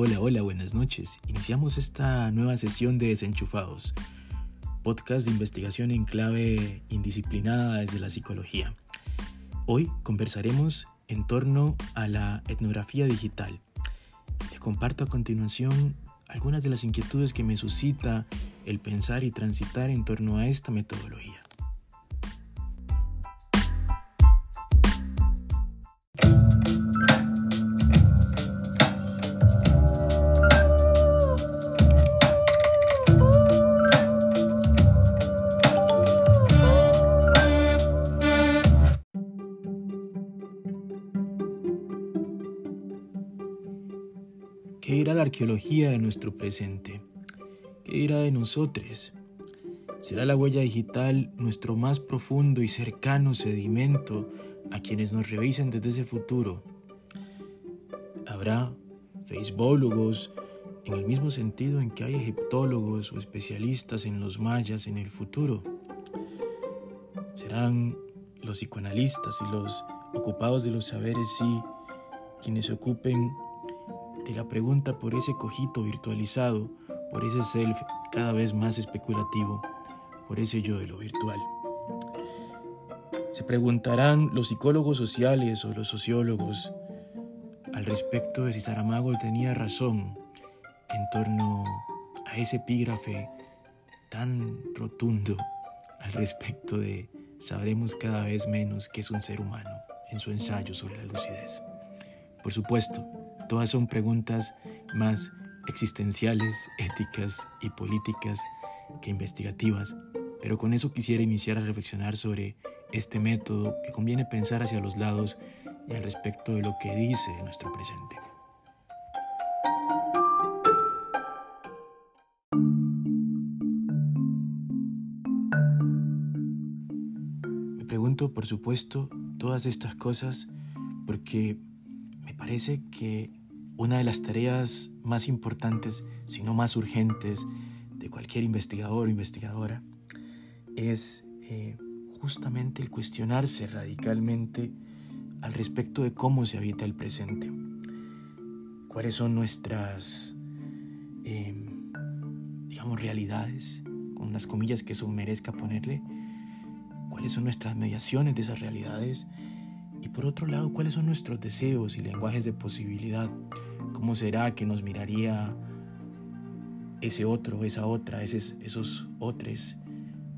Hola, hola, buenas noches. Iniciamos esta nueva sesión de Desenchufados, podcast de investigación en clave indisciplinada desde la psicología. Hoy conversaremos en torno a la etnografía digital. Les comparto a continuación algunas de las inquietudes que me suscita el pensar y transitar en torno a esta metodología. Arqueología de nuestro presente? ¿Qué dirá de nosotros? ¿Será la huella digital nuestro más profundo y cercano sedimento a quienes nos revisen desde ese futuro? ¿Habrá faceboólogos en el mismo sentido en que hay egiptólogos o especialistas en los mayas en el futuro? ¿Serán los psicoanalistas y los ocupados de los saberes sí quienes ocupen de la pregunta por ese cojito virtualizado, por ese self cada vez más especulativo, por ese yo de lo virtual. Se preguntarán los psicólogos sociales o los sociólogos al respecto de si Saramago tenía razón en torno a ese epígrafe tan rotundo al respecto de sabremos cada vez menos que es un ser humano en su ensayo sobre la lucidez. Por supuesto, Todas son preguntas más existenciales, éticas y políticas que investigativas, pero con eso quisiera iniciar a reflexionar sobre este método que conviene pensar hacia los lados y al respecto de lo que dice nuestro presente. Me pregunto, por supuesto, todas estas cosas porque me parece que una de las tareas más importantes, si no más urgentes, de cualquier investigador o investigadora es eh, justamente el cuestionarse radicalmente al respecto de cómo se habita el presente, cuáles son nuestras, em, digamos, realidades, con las comillas que eso merezca ponerle, cuáles son nuestras mediaciones de esas realidades y por otro lado, cuáles son nuestros deseos y lenguajes de posibilidad ¿Cómo será que nos miraría ese otro, esa otra, esos, esos otros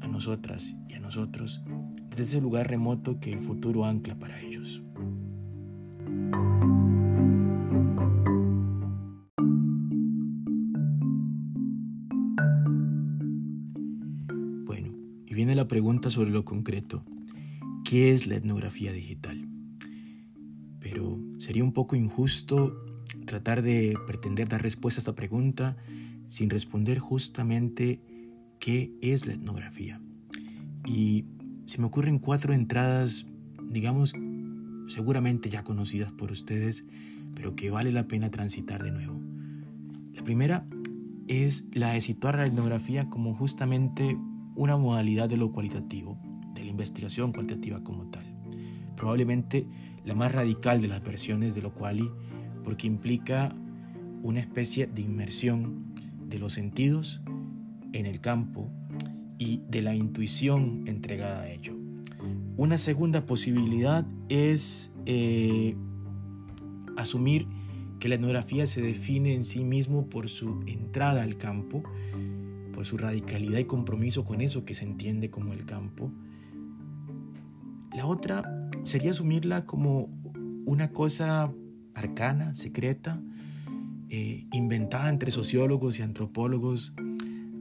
a nosotras y a nosotros desde ese lugar remoto que el futuro ancla para ellos? Bueno, y viene la pregunta sobre lo concreto. ¿Qué es la etnografía digital? Pero sería un poco injusto tratar de pretender dar respuesta a esta pregunta sin responder justamente qué es la etnografía. Y se me ocurren cuatro entradas, digamos, seguramente ya conocidas por ustedes, pero que vale la pena transitar de nuevo. La primera es la de situar la etnografía como justamente una modalidad de lo cualitativo, de la investigación cualitativa como tal. Probablemente la más radical de las versiones de lo quali porque implica una especie de inmersión de los sentidos en el campo y de la intuición entregada a ello. Una segunda posibilidad es eh, asumir que la etnografía se define en sí mismo por su entrada al campo, por su radicalidad y compromiso con eso que se entiende como el campo. La otra sería asumirla como una cosa arcana, secreta, eh, inventada entre sociólogos y antropólogos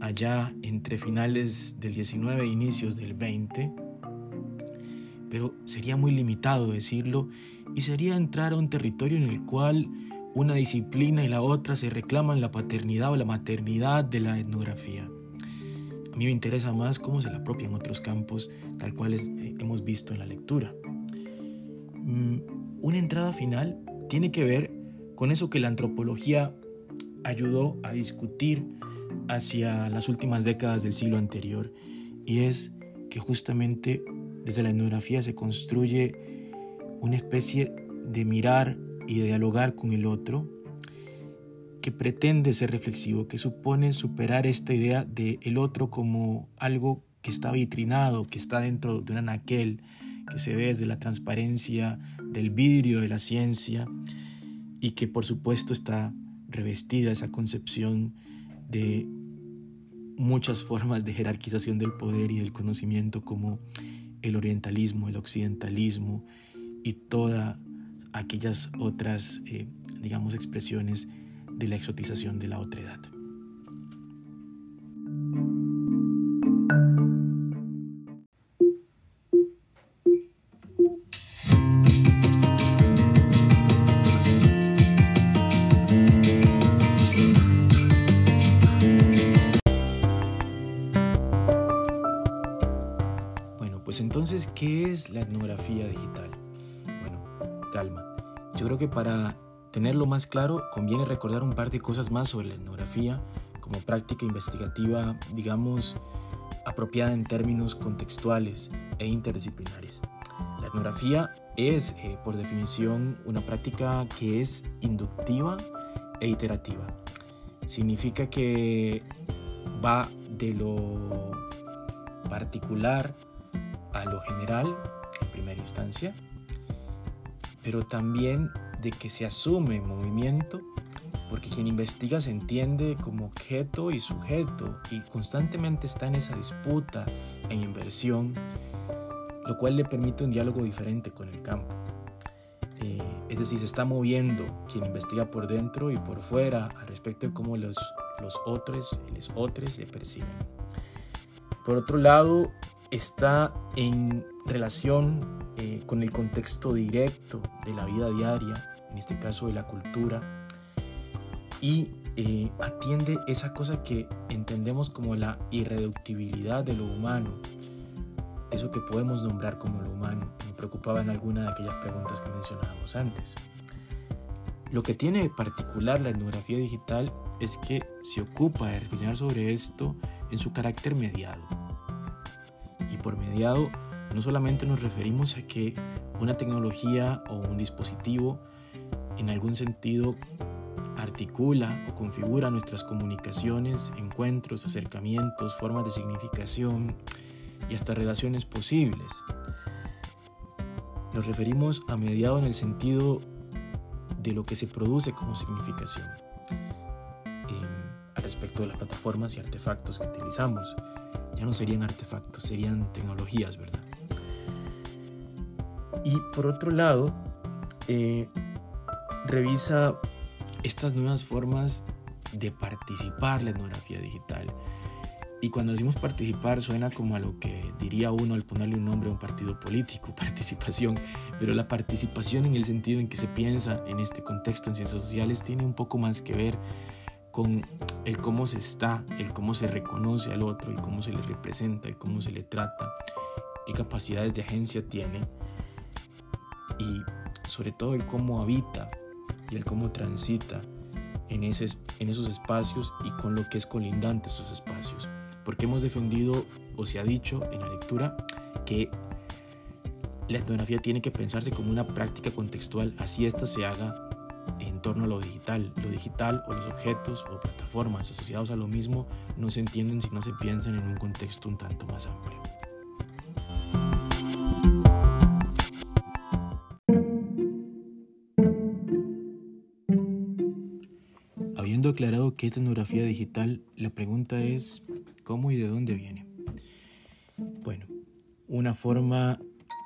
allá entre finales del 19 e inicios del 20, pero sería muy limitado decirlo y sería entrar a un territorio en el cual una disciplina y la otra se reclaman la paternidad o la maternidad de la etnografía. A mí me interesa más cómo se la apropian otros campos, tal cual eh, hemos visto en la lectura. Mm, una entrada final tiene que ver con eso que la antropología ayudó a discutir hacia las últimas décadas del siglo anterior y es que justamente desde la etnografía se construye una especie de mirar y de dialogar con el otro que pretende ser reflexivo, que supone superar esta idea de el otro como algo que está vitrinado, que está dentro de un anaquel, que se ve desde la transparencia del vidrio de la ciencia y que por supuesto está revestida esa concepción de muchas formas de jerarquización del poder y del conocimiento como el orientalismo, el occidentalismo y todas aquellas otras, eh, digamos, expresiones de la exotización de la otredad. Que para tenerlo más claro, conviene recordar un par de cosas más sobre la etnografía como práctica investigativa, digamos, apropiada en términos contextuales e interdisciplinares. La etnografía es, eh, por definición, una práctica que es inductiva e iterativa. Significa que va de lo particular a lo general en primera instancia, pero también de que se asume movimiento, porque quien investiga se entiende como objeto y sujeto y constantemente está en esa disputa en inversión, lo cual le permite un diálogo diferente con el campo. Eh, es decir, se está moviendo quien investiga por dentro y por fuera al respecto de cómo los, los otros, los otros se perciben. Por otro lado, está en relación eh, con el contexto directo de la vida diaria, en este caso de la cultura, y eh, atiende esa cosa que entendemos como la irreductibilidad de lo humano, eso que podemos nombrar como lo humano. Me preocupaba en alguna de aquellas preguntas que mencionábamos antes. Lo que tiene de particular la etnografía digital es que se ocupa de reflexionar sobre esto en su carácter mediado. Y por mediado no solamente nos referimos a que una tecnología o un dispositivo en algún sentido articula o configura nuestras comunicaciones, encuentros, acercamientos, formas de significación y hasta relaciones posibles. Nos referimos a mediado en el sentido de lo que se produce como significación al respecto de las plataformas y artefactos que utilizamos. Ya no serían artefactos, serían tecnologías, ¿verdad? Y por otro lado, eh, revisa estas nuevas formas de participar la etnografía digital. Y cuando decimos participar suena como a lo que diría uno al ponerle un nombre a un partido político, participación, pero la participación en el sentido en que se piensa en este contexto en ciencias sociales tiene un poco más que ver con el cómo se está, el cómo se reconoce al otro, el cómo se le representa, el cómo se le trata, qué capacidades de agencia tiene y sobre todo el cómo habita y el cómo transita en, ese, en esos espacios y con lo que es colindante esos espacios. Porque hemos defendido o se ha dicho en la lectura que la etnografía tiene que pensarse como una práctica contextual, así ésta se haga en torno a lo digital. Lo digital o los objetos o plataformas asociados a lo mismo no se entienden si no se piensan en un contexto un tanto más amplio. Aclarado que es etnografía digital, la pregunta es ¿cómo y de dónde viene? Bueno, una forma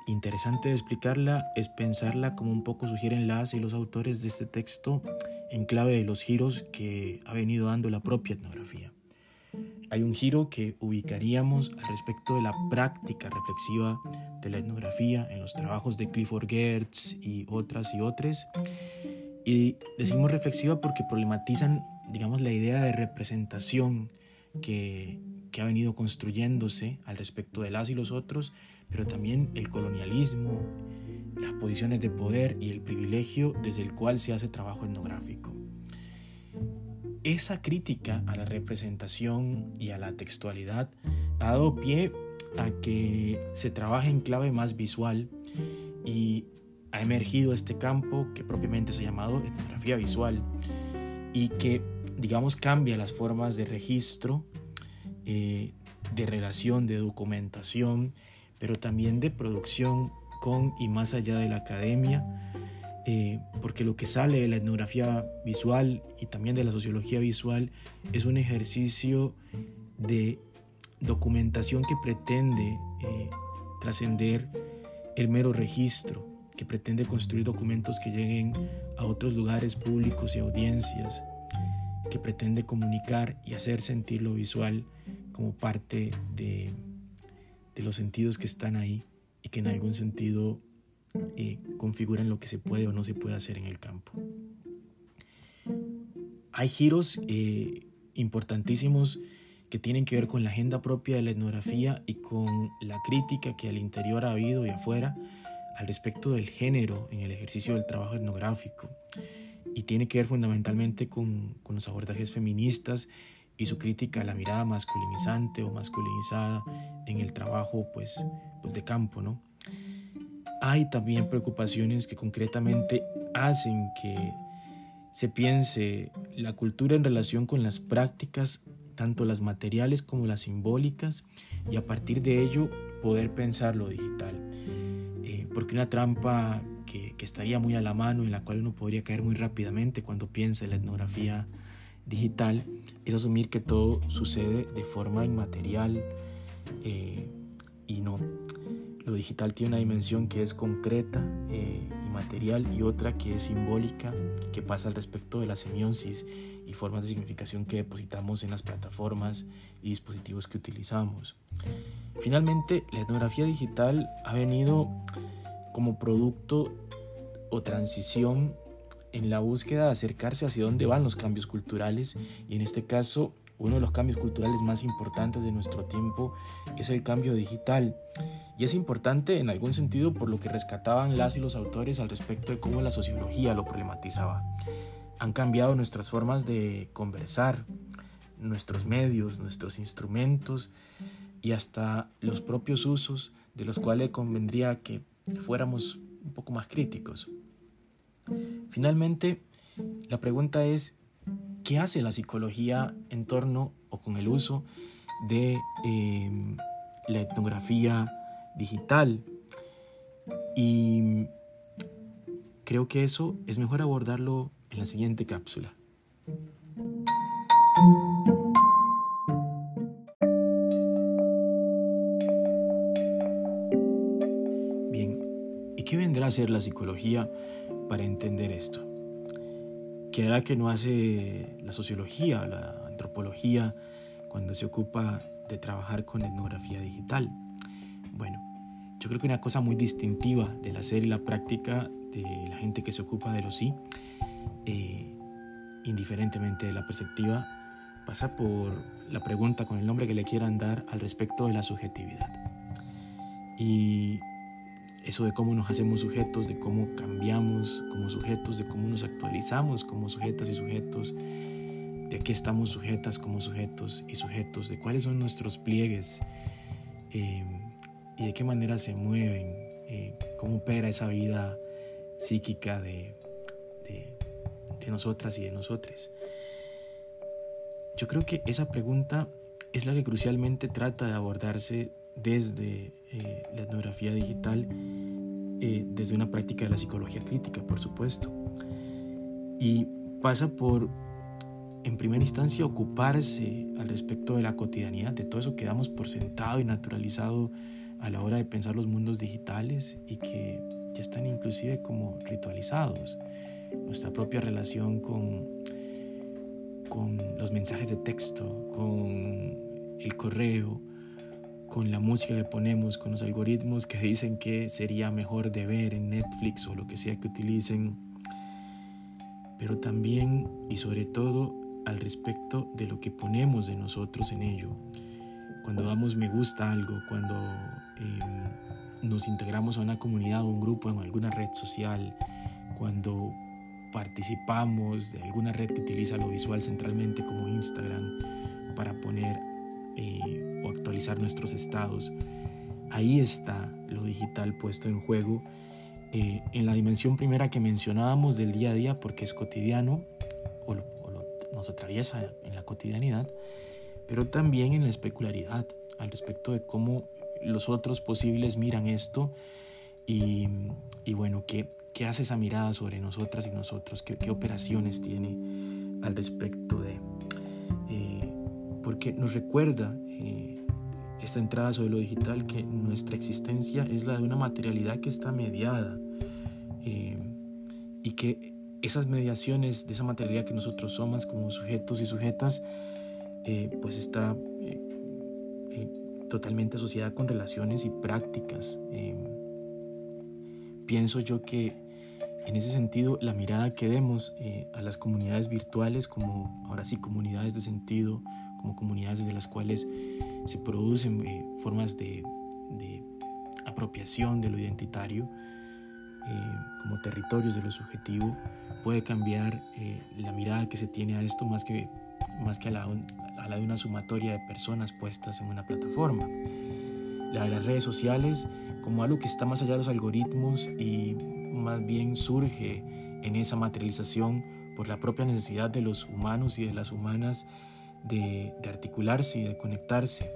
interesante de explicarla es pensarla como un poco sugieren las y los autores de este texto en clave de los giros que ha venido dando la propia etnografía. Hay un giro que ubicaríamos al respecto de la práctica reflexiva de la etnografía en los trabajos de Clifford Geertz y otras y otras y decimos reflexiva porque problematizan, digamos, la idea de representación que, que ha venido construyéndose al respecto de las y los otros, pero también el colonialismo, las posiciones de poder y el privilegio desde el cual se hace trabajo etnográfico. Esa crítica a la representación y a la textualidad ha dado pie a que se trabaje en clave más visual y ha emergido este campo que propiamente se ha llamado etnografía visual, y que, digamos, cambia las formas de registro, eh, de relación, de documentación, pero también de producción con y más allá de la academia, eh, porque lo que sale de la etnografía visual y también de la sociología visual es un ejercicio de documentación que pretende eh, trascender el mero registro, que pretende construir documentos que lleguen a otros lugares públicos y audiencias, que pretende comunicar y hacer sentir lo visual como parte de, los sentidos que están ahí y que en algún sentido eh, configuran lo que se puede o no se puede hacer en el campo. Hay giros eh, importantísimos que tienen que ver con la agenda propia de la etnografía y con la crítica que al interior ha habido y afuera al respecto del género en el ejercicio del trabajo etnográfico. Y tiene que ver fundamentalmente con, con los abordajes feministas y su crítica a la mirada masculinizante o masculinizada en el trabajo pues, pues de campo. ¿no? Hay también preocupaciones que concretamente hacen que se piense la cultura en relación con las prácticas tanto las materiales como las simbólicas, y a partir de ello poder pensar lo digital. Eh, porque una trampa que, estaría muy a la mano, en la cual uno podría caer muy rápidamente cuando piensa en la etnografía digital, es asumir que todo sucede de forma inmaterial eh, y no. Lo digital tiene una dimensión que es concreta eh, y material y otra que es simbólica, que pasa al respecto de la semiosis y formas de significación que depositamos en las plataformas y dispositivos que utilizamos. Finalmente, la etnografía digital ha venido como producto o transición en la búsqueda de acercarse hacia dónde van los cambios culturales y en este caso uno de los cambios culturales más importantes de nuestro tiempo es el cambio digital. Y es importante en algún sentido por lo que rescataban las y los autores al respecto de cómo la sociología lo problematizaba han cambiado nuestras formas de conversar, nuestros medios, nuestros instrumentos y hasta los propios usos de los cuales convendría que fuéramos un poco más críticos. Finalmente, la pregunta es, ¿qué hace la psicología en torno o con el uso de em, la etnografía digital? Y creo que eso es mejor abordarlo en la siguiente cápsula. Bien, ¿y qué vendrá a ser la psicología para entender esto? ¿Qué hará que no hace la sociología, la antropología, cuando se ocupa de trabajar con etnografía digital? Bueno, yo creo que una cosa muy distintiva del hacer y la práctica de la gente que se ocupa de los sí eh, indiferentemente de la perspectiva, pasa por la pregunta con el nombre que le quieran dar al respecto de la subjetividad. Y eso de cómo nos hacemos sujetos, de cómo cambiamos como sujetos, de cómo nos actualizamos como sujetas y sujetos, de qué estamos sujetas como sujetos y sujetos, de cuáles son nuestros pliegues eh, y de qué manera se mueven, eh, cómo opera esa vida psíquica de, de nosotras y de nosotros. Yo creo que esa pregunta es la que crucialmente trata de abordarse desde eh, la etnografía digital, eh, desde una práctica de la psicología crítica, por supuesto. Y pasa por, en primera instancia, ocuparse al respecto de la cotidianidad, de todo eso que damos por sentado y naturalizado a la hora de pensar los mundos digitales y que ya están inclusive como ritualizados nuestra propia relación con, con los mensajes de texto, con el correo, con la música que ponemos, con los algoritmos que dicen que sería mejor de ver en Netflix o lo que sea que utilicen, pero también y sobre todo al respecto de lo que ponemos de nosotros en ello. Cuando damos me gusta algo, cuando em, nos integramos a una comunidad o un grupo en alguna red social, cuando participamos de alguna red que utiliza lo visual centralmente como Instagram para poner eh, o actualizar nuestros estados. Ahí está lo digital puesto en juego eh, en la dimensión primera que mencionábamos del día a día porque es cotidiano o lo, nos atraviesa en la cotidianidad, pero también en la especularidad al respecto de cómo los otros posibles miran esto y, bueno, ¿qué, ¿qué, hace esa mirada sobre nosotras y nosotros? ¿Qué, qué operaciones tiene al respecto de? Eh, porque nos recuerda eh, esta entrada sobre lo digital que nuestra existencia es la de una materialidad que está mediada eh, y que esas mediaciones de esa materialidad que nosotros somos como sujetos y sujetas, pues está totalmente asociada con relaciones y prácticas. Pienso yo que en ese sentido la mirada que demos eh, a las comunidades virtuales como ahora sí comunidades de sentido, como comunidades desde las cuales se producen eh, formas de, apropiación de lo identitario, eh, como territorios de lo subjetivo, puede cambiar la mirada que se tiene a esto más que, más que a la, a la de una sumatoria de personas puestas en una plataforma. La de las redes sociales como algo que está más allá de los algoritmos y más bien surge en esa materialización por la propia necesidad de los humanos y de las humanas de, articularse y de conectarse,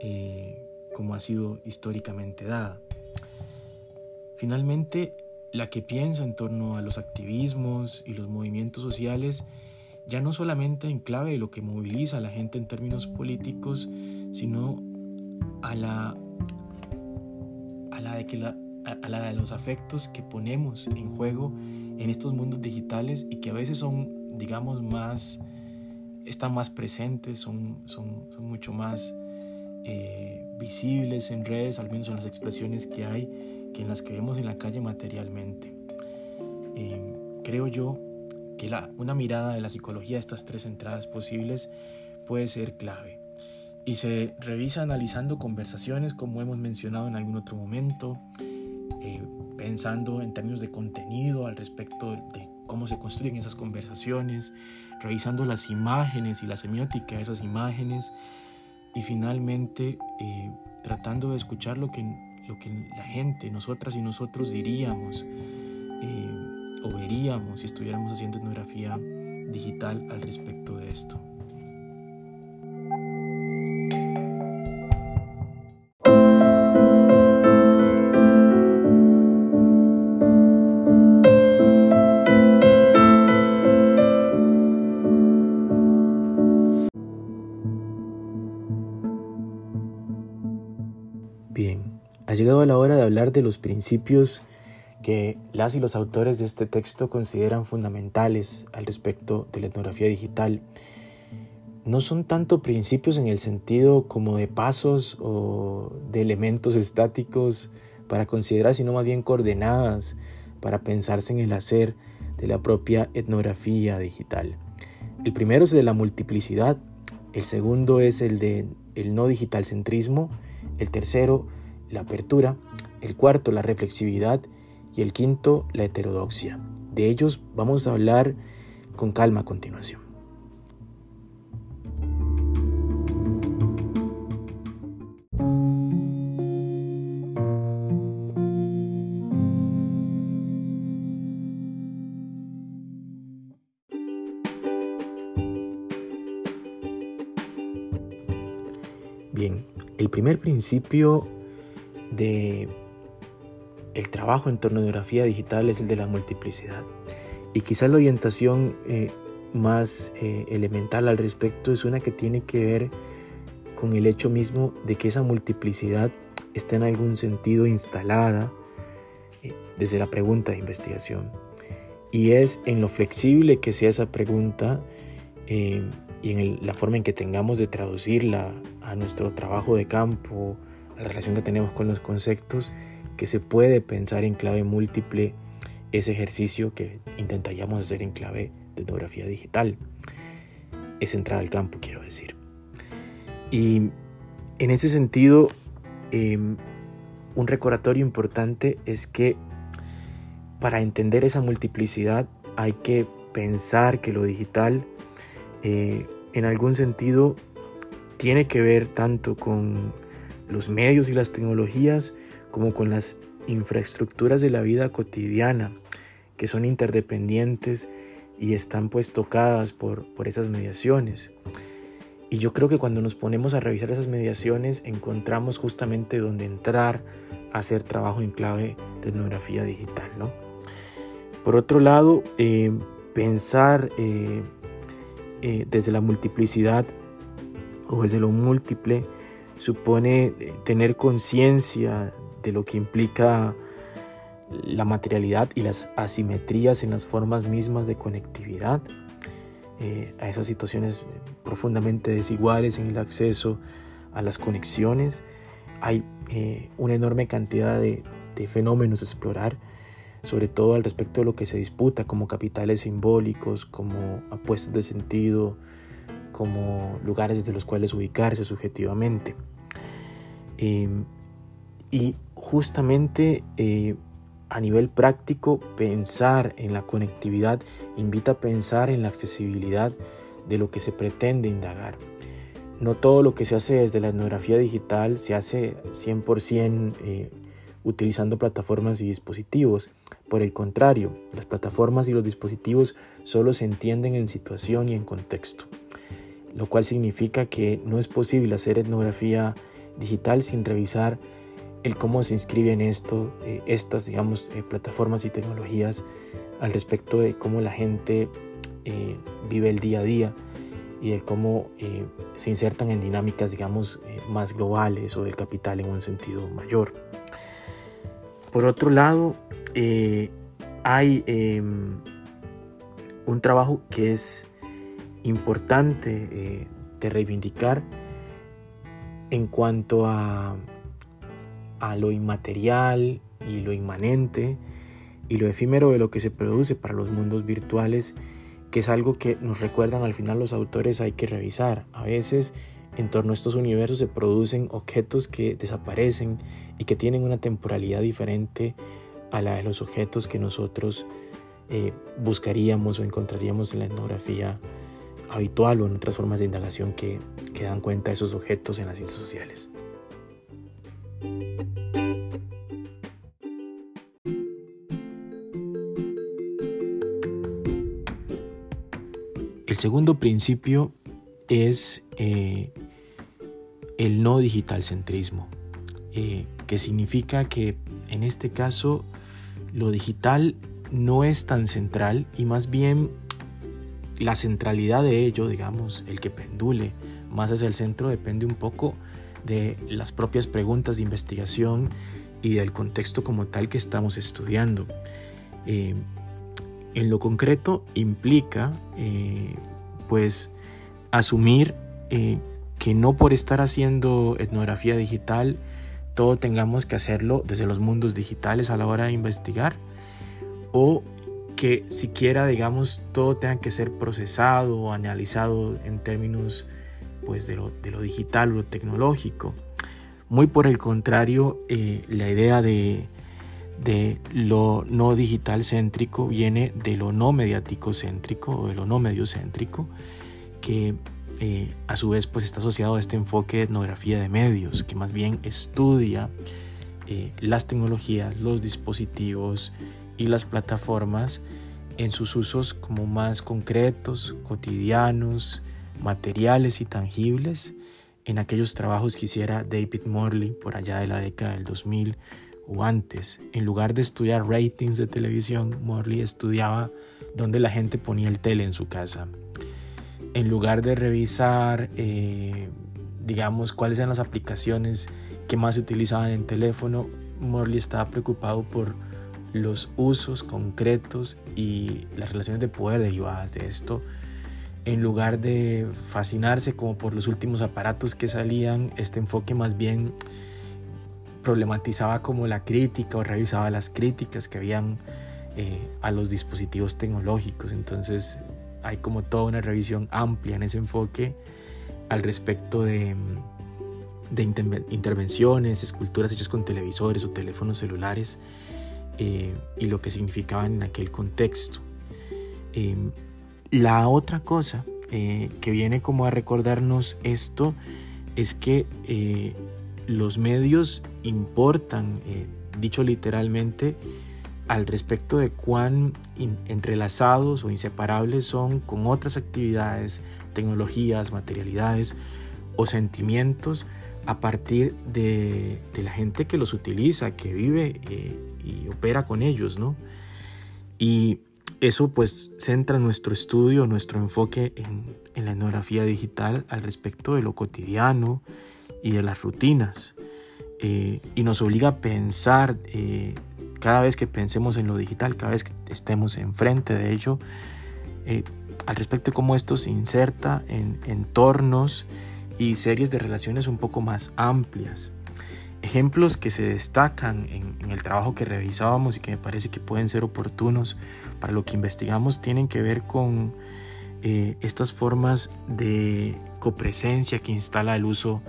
eh, como ha sido históricamente dada. Finalmente, la que piensa en torno a los activismos y los movimientos sociales ya no solamente en clave de lo que moviliza a la gente en términos políticos, sino a la, a la, de, que la, a la de los afectos que ponemos en juego en estos mundos digitales y que a veces son, digamos, más, están más presentes, son, son, son mucho más eh, visibles en redes, al menos en las expresiones que hay, que en las que vemos en la calle materialmente. Eh, creo yo que la, una mirada de la psicología de estas tres entradas posibles puede ser clave. Y se revisa analizando conversaciones como hemos mencionado en algún otro momento, eh, pensando en términos de contenido al respecto de cómo se construyen esas conversaciones, revisando las imágenes y la semiótica de esas imágenes y finalmente eh, tratando de escuchar lo que, lo que la gente, nosotras y nosotros diríamos. Eh, o veríamos si estuviéramos haciendo etnografía digital al respecto de esto. De los principios que las y los autores de este texto consideran fundamentales al respecto de la etnografía digital no son tanto principios en el sentido como de pasos o de elementos estáticos para considerar, sino más bien coordenadas para pensarse en el hacer de la propia etnografía digital. El primero es de la multiplicidad, el segundo es el de el no digital centrismo, el tercero la apertura, el cuarto la reflexividad y el quinto, la heterodoxia. De ellos vamos a hablar con calma a continuación. Bien, el primer principio de el trabajo en torno a etnografía digital es el de la multiplicidad. Y quizás la orientación eh, más eh, elemental al respecto es una que tiene que ver con el hecho mismo de que esa multiplicidad está en algún sentido instalada eh, desde la pregunta de investigación. Y es en lo flexible que sea esa pregunta y en la forma en que tengamos de traducirla a nuestro trabajo de campo, a la relación que tenemos con los conceptos, que se puede pensar en clave múltiple ese ejercicio que intentaríamos hacer en clave de etnografía digital. Es entrada al campo, quiero decir. Y en ese sentido, em, un recordatorio importante es que para entender esa multiplicidad hay que pensar que lo digital eh, en algún sentido tiene que ver tanto con los medios y las tecnologías como con las infraestructuras de la vida cotidiana, que son interdependientes y están pues tocadas por, por esas mediaciones. Y yo creo que cuando nos ponemos a revisar esas mediaciones encontramos justamente donde entrar a hacer trabajo en clave de etnografía digital. ¿no? Por otro lado, eh, pensar eh, eh, desde la multiplicidad o desde lo múltiple supone tener conciencia de lo que implica la materialidad y las asimetrías en las formas mismas de conectividad, eh, a esas situaciones profundamente desiguales en el acceso a las conexiones. Hay eh, una enorme cantidad de, fenómenos a explorar, sobre todo al respecto de lo que se disputa como capitales simbólicos, como apuestas de sentido, como lugares desde los cuales ubicarse subjetivamente. Em, y justamente eh, a nivel práctico, pensar en la conectividad invita a pensar en la accesibilidad de lo que se pretende indagar. No todo lo que se hace desde la etnografía digital se hace 100% eh, utilizando plataformas y dispositivos. Por el contrario, las plataformas y los dispositivos solo se entienden en situación y en contexto, lo cual significa que no es posible hacer etnografía digital sin revisar el cómo se inscribe en esto, eh, estas, digamos, eh, plataformas y tecnologías al respecto de cómo la gente eh, vive el día a día y de cómo se insertan en dinámicas, digamos, más globales o del capital en un sentido mayor. Por otro lado, hay em, un trabajo que es importante de reivindicar en cuanto a a lo inmaterial y lo inmanente y lo efímero de lo que se produce para los mundos virtuales, que es algo que nos recuerdan al final los autores hay que revisar. A veces en torno a estos universos se producen objetos que desaparecen y que tienen una temporalidad diferente a la de los objetos que nosotros eh, buscaríamos o encontraríamos en la etnografía habitual o en otras formas de indagación que, que dan cuenta de esos objetos en las ciencias sociales. El segundo principio es eh, el no digital centrismo, eh, que significa que en este caso lo digital no es tan central y más bien la centralidad de ello, digamos, el que pendule más hacia el centro depende un poco de las propias preguntas de investigación y del contexto como tal que estamos estudiando. Eh, en lo concreto implica eh, pues asumir eh, que no por estar haciendo etnografía digital todo tengamos que hacerlo desde los mundos digitales a la hora de investigar o que siquiera digamos todo tenga que ser procesado o analizado en términos pues de lo, digital lo tecnológico. Muy por el contrario eh, la idea de de lo no digital céntrico viene de lo no mediático céntrico o de lo no mediocéntrico, que eh, a su vez pues está asociado a este enfoque de etnografía de medios, que más bien estudia eh, las tecnologías, los dispositivos y las plataformas en sus usos como más concretos, cotidianos, materiales y tangibles, en aquellos trabajos que hiciera David Morley por allá de la década del 2000 o antes, en lugar de estudiar ratings de televisión, Morley estudiaba dónde la gente ponía el tele en su casa. En lugar de revisar, eh, digamos, cuáles eran las aplicaciones que más se utilizaban en teléfono, Morley estaba preocupado por los usos concretos y las relaciones de poder derivadas de esto. En lugar de fascinarse como por los últimos aparatos que salían, este enfoque más bien problematizaba como la crítica o revisaba las críticas que habían eh, a los dispositivos tecnológicos. Entonces hay como toda una revisión amplia en ese enfoque al respecto de, de intervenciones, esculturas hechas con televisores o teléfonos celulares eh, y lo que significaban en aquel contexto. Em, la otra cosa eh, que viene como a recordarnos esto es que los medios importan, eh, dicho literalmente, al respecto de cuán entrelazados o inseparables son con otras actividades, tecnologías, materialidades o sentimientos a partir de, la gente que los utiliza, que vive eh, y opera con ellos, ¿no? Y eso pues centra nuestro estudio, nuestro enfoque en, la etnografía digital al respecto de lo cotidiano y de las rutinas. Eh, y nos obliga a pensar eh, cada vez que pensemos en lo digital, cada vez que estemos enfrente de ello, eh, al respecto de cómo esto se inserta en entornos y series de relaciones un poco más amplias. Ejemplos que se destacan en, el trabajo que revisábamos y que me parece que pueden ser oportunos para lo que investigamos tienen que ver con eh, estas formas de copresencia que instala el uso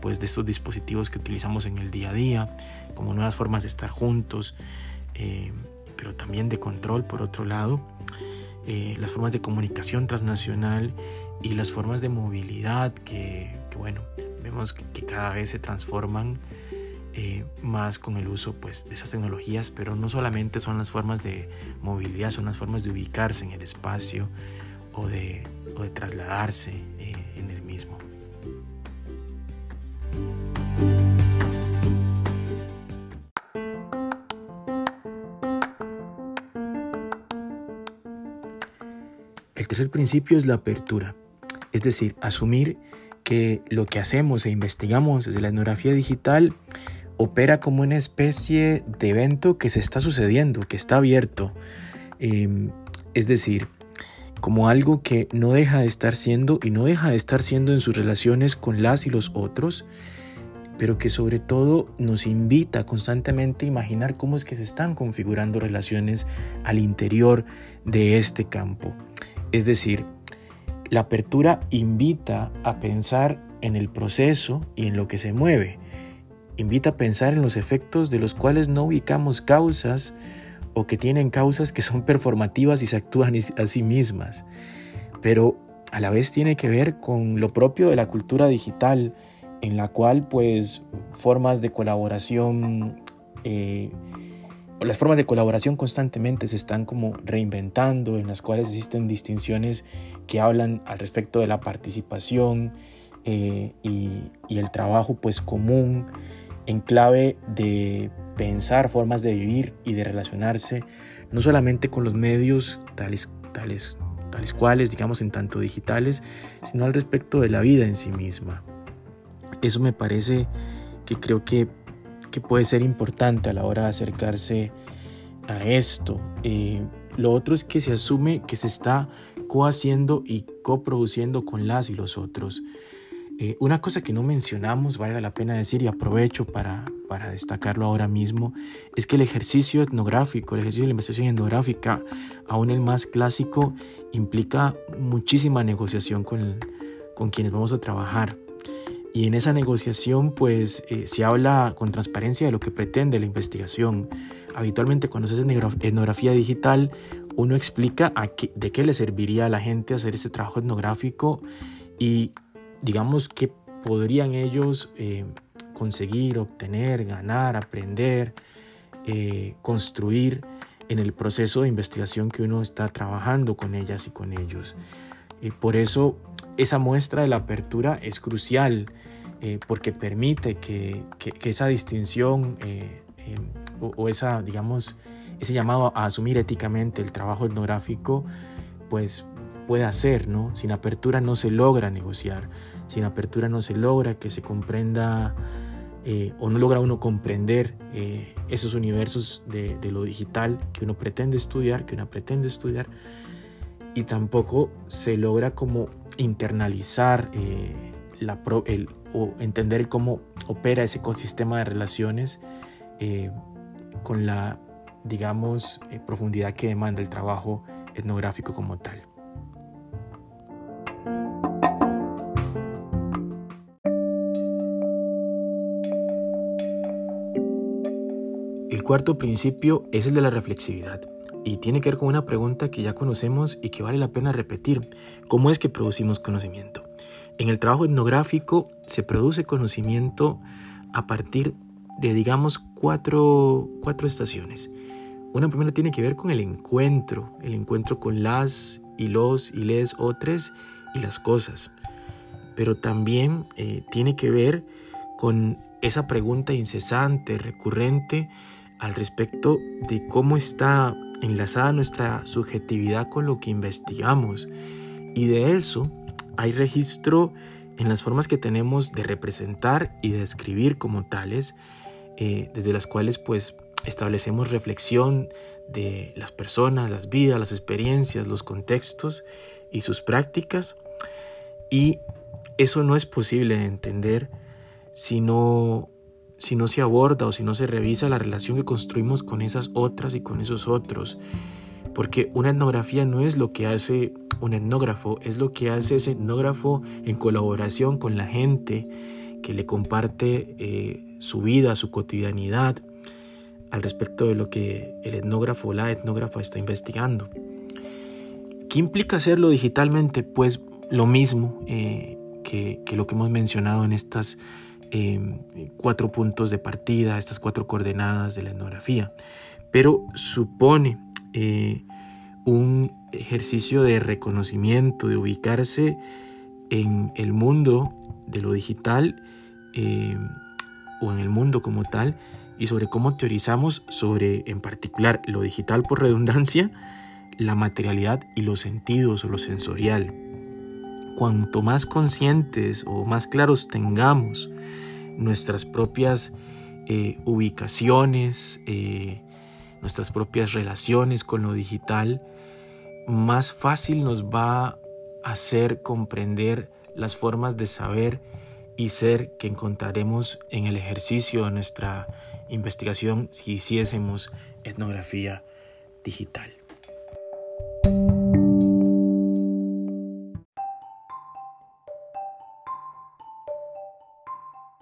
pues, de estos dispositivos que utilizamos en el día a día como nuevas formas de estar juntos, eh, pero también de control por otro lado, eh, las formas de comunicación transnacional y las formas de movilidad que, bueno, vemos que, cada vez se transforman eh, más con el uso pues, de esas tecnologías, pero no solamente son las formas de movilidad, son las formas de ubicarse en el espacio o de, o de trasladarse en el mismo. El tercer principio es la apertura, es decir, asumir que lo que hacemos e investigamos desde la etnografía digital opera como una especie de evento que se está sucediendo, que está abierto. Em, es decir, como algo que no deja de estar siendo y no deja de estar siendo en sus relaciones con las y los otros, pero que sobre todo nos invita constantemente a imaginar cómo es que se están configurando relaciones al interior de este campo. Es decir, la apertura invita a pensar en el proceso y en lo que se mueve. Invita a pensar en los efectos de los cuales no ubicamos causas o que tienen causas que son performativas y se actúan a sí mismas. Pero a la vez tiene que ver con lo propio de la cultura digital, en la cual pues formas de colaboración eh, las formas de colaboración constantemente se están como reinventando, en las cuales existen distinciones que hablan al respecto de la participación eh, y, el trabajo pues común en clave de pensar formas de vivir y de relacionarse, no solamente con los medios tales, tales, tales cuales, digamos, en tanto digitales, sino al respecto de la vida en sí misma. Eso me parece que creo que que puede ser importante a la hora de acercarse a esto. Eh, lo otro es que se asume que se está cohaciendo y coproduciendo con las y los otros. Eh, una cosa que no mencionamos, valga la pena decir y aprovecho para, para destacarlo ahora mismo, es que el ejercicio etnográfico, el ejercicio de la investigación etnográfica, aún el más clásico, implica muchísima negociación con, con quienes vamos a trabajar. Y en esa negociación pues eh, se habla con transparencia de lo que pretende la investigación. Habitualmente cuando se hace etnografía digital uno explica de qué le serviría a la gente hacer ese trabajo etnográfico y digamos qué podrían ellos eh, conseguir, obtener, ganar, aprender, eh, construir en el proceso de investigación que uno está trabajando con ellas y con ellos. Y por eso esa muestra de la apertura es crucial eh, porque permite que, esa distinción eh, em, o, esa, digamos, ese llamado a asumir éticamente el trabajo etnográfico, pues pueda ser, ¿no? Sin apertura no se logra negociar, sin apertura no se logra que se comprenda eh, o no logra uno comprender esos universos de, lo digital que uno pretende estudiar, que uno pretende estudiar, y tampoco se logra como internalizar la el, o entender cómo opera ese ecosistema de relaciones eh, con la, digamos, eh, profundidad que demanda el trabajo etnográfico como tal. Cuarto principio es el de la reflexividad y tiene que ver con una pregunta que ya conocemos y que vale la pena repetir. ¿Cómo es que producimos conocimiento? En el trabajo etnográfico se produce conocimiento a partir de, digamos, cuatro, estaciones. una primera tiene que ver con el encuentro, el encuentro con las y los y les otras y las cosas. Pero también eh, tiene que ver con esa pregunta incesante, recurrente, al respecto de cómo está enlazada nuestra subjetividad con lo que investigamos. Y de eso hay registro en las formas que tenemos de representar y de escribir como tales, eh, desde las cuales pues establecemos reflexión de las personas, las vidas, las experiencias, los contextos y sus prácticas. Y eso no es posible de entender si no, si no se aborda o si no se revisa la relación que construimos con esas otras y con esos otros. Porque una etnografía no es lo que hace un etnógrafo, es lo que hace ese etnógrafo en colaboración con la gente que le comparte eh, su vida, su cotidianidad, al respecto de lo que el etnógrafo o la etnógrafa está investigando. ¿Qué implica hacerlo digitalmente? Pues lo mismo eh, que, lo que hemos mencionado en estas em, cuatro puntos de partida, estas cuatro coordenadas de la etnografía, pero supone eh, un ejercicio de reconocimiento, de ubicarse en el mundo de lo digital em, o en el mundo como tal y sobre cómo teorizamos sobre, en particular, lo digital por redundancia, la materialidad y los sentidos o lo sensorial. Cuanto más conscientes o más claros tengamos nuestras propias eh, ubicaciones, eh, nuestras propias relaciones con lo digital, más fácil nos va a hacer comprender las formas de saber y ser que encontraremos en el ejercicio de nuestra investigación si hiciésemos etnografía digital.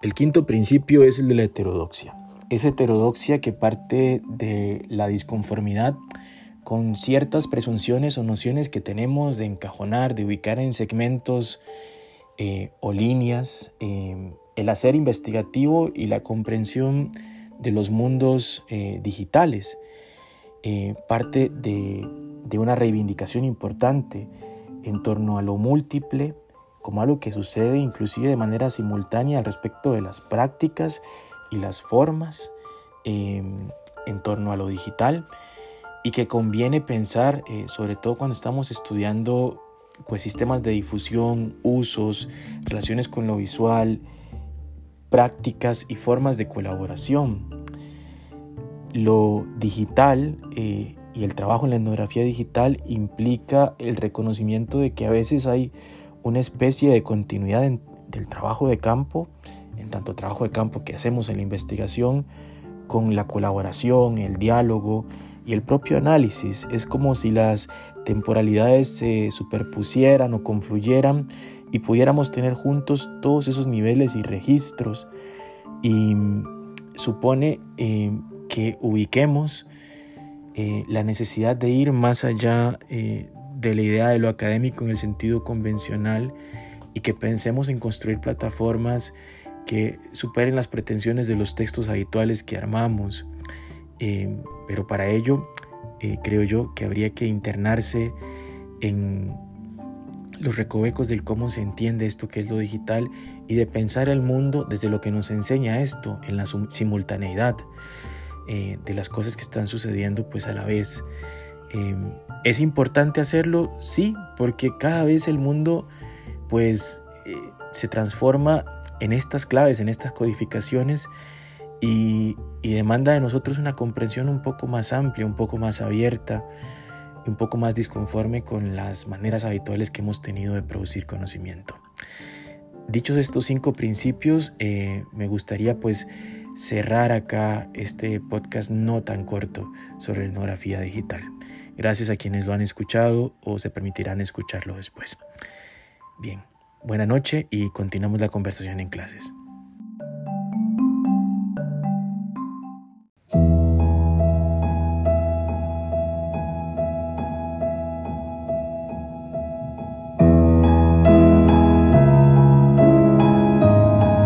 El quinto principio es el de la heterodoxia. Es heterodoxia que parte de la disconformidad con ciertas presunciones o nociones que tenemos de encajonar, de ubicar en segmentos eh, o líneas eh, el hacer investigativo y la comprensión de los mundos eh, digitales. Parte de, una reivindicación importante en torno a lo múltiple, como algo que sucede inclusive de manera simultánea al respecto de las prácticas y las formas em, en torno a lo digital y que conviene pensar, eh, sobre todo cuando estamos estudiando pues, sistemas de difusión, usos, relaciones con lo visual, prácticas y formas de colaboración. Lo digital eh, y el trabajo en la etnografía digital implica el reconocimiento de que a veces hay una especie de continuidad del trabajo de campo, en tanto trabajo de campo que hacemos en la investigación, con la colaboración, el diálogo y el propio análisis. Es como si las temporalidades se superpusieran o confluyeran y pudiéramos tener juntos todos esos niveles y registros. Y supone eh, que ubiquemos eh, la necesidad de ir más allá eh, de la idea de lo académico en el sentido convencional y que pensemos en construir plataformas que superen las pretensiones de los textos habituales que armamos. pero para ello creo yo que habría que internarse en los recovecos del cómo se entiende esto que es lo digital y de pensar el mundo desde lo que nos enseña esto, en la simultaneidad eh, de las cosas que están sucediendo pues a la vez. Em, ¿Es importante hacerlo? Sí, porque cada vez el mundo pues eh, se transforma en estas claves, en estas codificaciones y, demanda de nosotros una comprensión un poco más amplia, un poco más abierta, un poco más disconforme con las maneras habituales que hemos tenido de producir conocimiento. Dichos estos cinco principios, eh, me gustaría pues cerrar acá este podcast no tan corto sobre etnografía digital. Gracias a quienes lo han escuchado o se permitirán escucharlo después. Bien, buena noche y continuamos la conversación en clases.